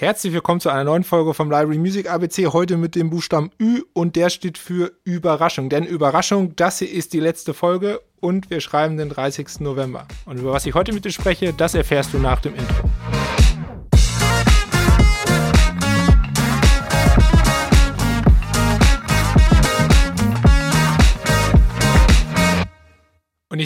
Herzlich willkommen zu einer neuen Folge vom Library Music ABC. Heute mit dem Buchstaben Ü und der steht für Überraschung. Denn Überraschung, das hier ist die letzte Folge und wir schreiben den 30. November. Und über was ich heute mit dir spreche, das erfährst du nach dem Intro.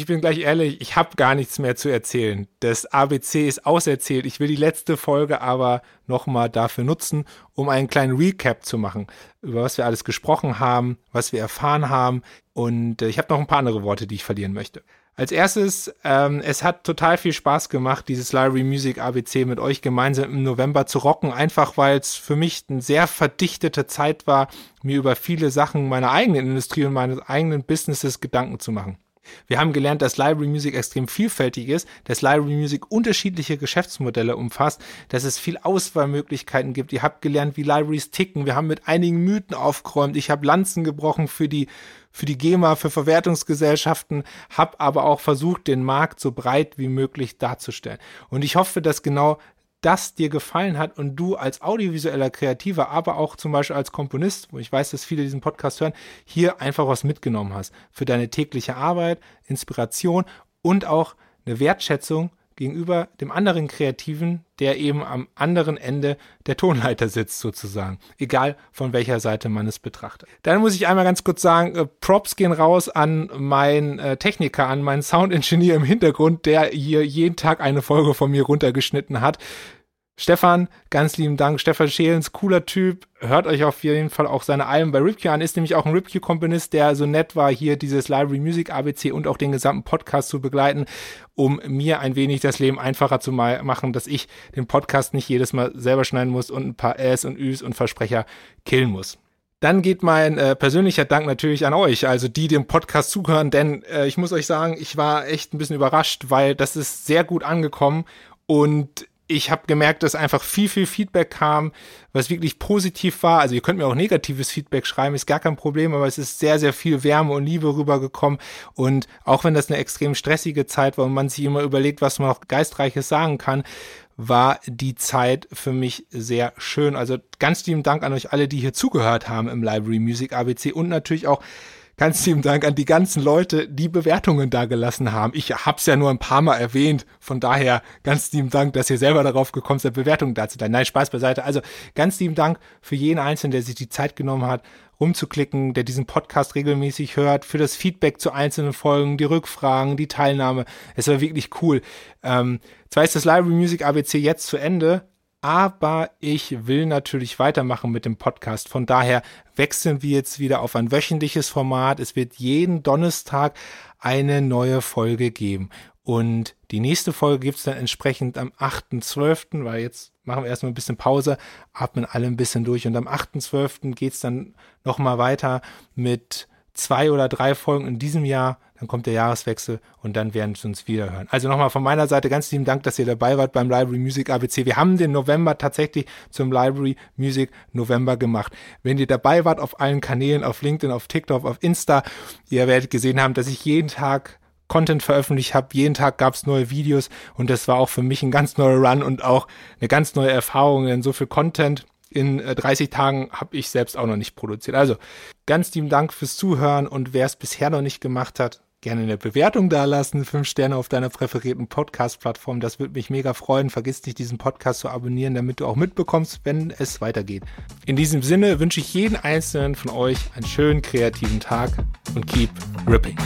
Ich bin gleich ehrlich, ich habe gar nichts mehr zu erzählen. Das ABC ist auserzählt. Ich will die letzte Folge aber nochmal dafür nutzen, um einen kleinen Recap zu machen, über was wir alles gesprochen haben, was wir erfahren haben. Und äh, ich habe noch ein paar andere Worte, die ich verlieren möchte. Als erstes, ähm, es hat total viel Spaß gemacht, dieses Library Music ABC mit euch gemeinsam im November zu rocken, einfach weil es für mich eine sehr verdichtete Zeit war, mir über viele Sachen meiner eigenen Industrie und meines eigenen Businesses Gedanken zu machen. Wir haben gelernt, dass Library Music extrem vielfältig ist, dass Library Music unterschiedliche Geschäftsmodelle umfasst, dass es viel Auswahlmöglichkeiten gibt. Ihr habt gelernt, wie Libraries ticken. Wir haben mit einigen Mythen aufgeräumt. Ich habe Lanzen gebrochen für die für die GEMA, für Verwertungsgesellschaften, habe aber auch versucht, den Markt so breit wie möglich darzustellen. Und ich hoffe, dass genau das dir gefallen hat und du als audiovisueller Kreativer, aber auch zum Beispiel als Komponist, wo ich weiß, dass viele diesen Podcast hören, hier einfach was mitgenommen hast für deine tägliche Arbeit, Inspiration und auch eine Wertschätzung gegenüber dem anderen Kreativen, der eben am anderen Ende der Tonleiter sitzt, sozusagen. Egal von welcher Seite man es betrachtet. Dann muss ich einmal ganz kurz sagen, äh, Props gehen raus an meinen äh, Techniker, an meinen Soundingenieur im Hintergrund, der hier jeden Tag eine Folge von mir runtergeschnitten hat. Stefan, ganz lieben Dank. Stefan Scheelens, cooler Typ. Hört euch auf jeden Fall auch seine Alben bei Ripke an. Ist nämlich auch ein Ripke-Komponist, der so nett war, hier dieses Library Music ABC und auch den gesamten Podcast zu begleiten, um mir ein wenig das Leben einfacher zu machen, dass ich den Podcast nicht jedes Mal selber schneiden muss und ein paar Äs und Üs und Versprecher killen muss. Dann geht mein äh, persönlicher Dank natürlich an euch, also die dem Podcast zuhören, denn äh, ich muss euch sagen, ich war echt ein bisschen überrascht, weil das ist sehr gut angekommen und ich habe gemerkt, dass einfach viel, viel Feedback kam, was wirklich positiv war. Also ihr könnt mir auch negatives Feedback schreiben, ist gar kein Problem, aber es ist sehr, sehr viel Wärme und Liebe rübergekommen. Und auch wenn das eine extrem stressige Zeit war und man sich immer überlegt, was man noch Geistreiches sagen kann, war die Zeit für mich sehr schön. Also ganz lieben Dank an euch alle, die hier zugehört haben im Library Music ABC und natürlich auch Ganz lieben Dank an die ganzen Leute, die Bewertungen da gelassen haben. Ich hab's ja nur ein paar Mal erwähnt. Von daher ganz lieben Dank, dass ihr selber darauf gekommen seid, Bewertungen dazu zu Nein, Spaß beiseite. Also ganz lieben Dank für jeden Einzelnen, der sich die Zeit genommen hat, rumzuklicken, der diesen Podcast regelmäßig hört, für das Feedback zu einzelnen Folgen, die Rückfragen, die Teilnahme. Es war wirklich cool. Ähm, zwar ist das Library Music ABC jetzt zu Ende, aber ich will natürlich weitermachen mit dem Podcast. Von daher wechseln wir jetzt wieder auf ein wöchentliches Format. Es wird jeden Donnerstag eine neue Folge geben. Und die nächste Folge gibt's dann entsprechend am 8.12., weil jetzt machen wir erstmal ein bisschen Pause, atmen alle ein bisschen durch. Und am 8.12. geht's dann nochmal weiter mit zwei oder drei Folgen in diesem Jahr, dann kommt der Jahreswechsel und dann werden wir uns wieder hören. Also nochmal von meiner Seite ganz lieben Dank, dass ihr dabei wart beim Library Music ABC. Wir haben den November tatsächlich zum Library Music November gemacht. Wenn ihr dabei wart auf allen Kanälen, auf LinkedIn, auf TikTok, auf Insta, ihr werdet gesehen haben, dass ich jeden Tag Content veröffentlicht habe. Jeden Tag gab es neue Videos und das war auch für mich ein ganz neuer Run und auch eine ganz neue Erfahrung, denn so viel Content in 30 äh, Tagen habe ich selbst auch noch nicht produziert. Also ganz lieben Dank fürs Zuhören und wer es bisher noch nicht gemacht hat, gerne eine Bewertung da lassen, fünf Sterne auf deiner präferierten Podcast-Plattform. Das würde mich mega freuen. Vergiss nicht, diesen Podcast zu abonnieren, damit du auch mitbekommst, wenn es weitergeht. In diesem Sinne wünsche ich jeden einzelnen von euch einen schönen kreativen Tag und keep ripping.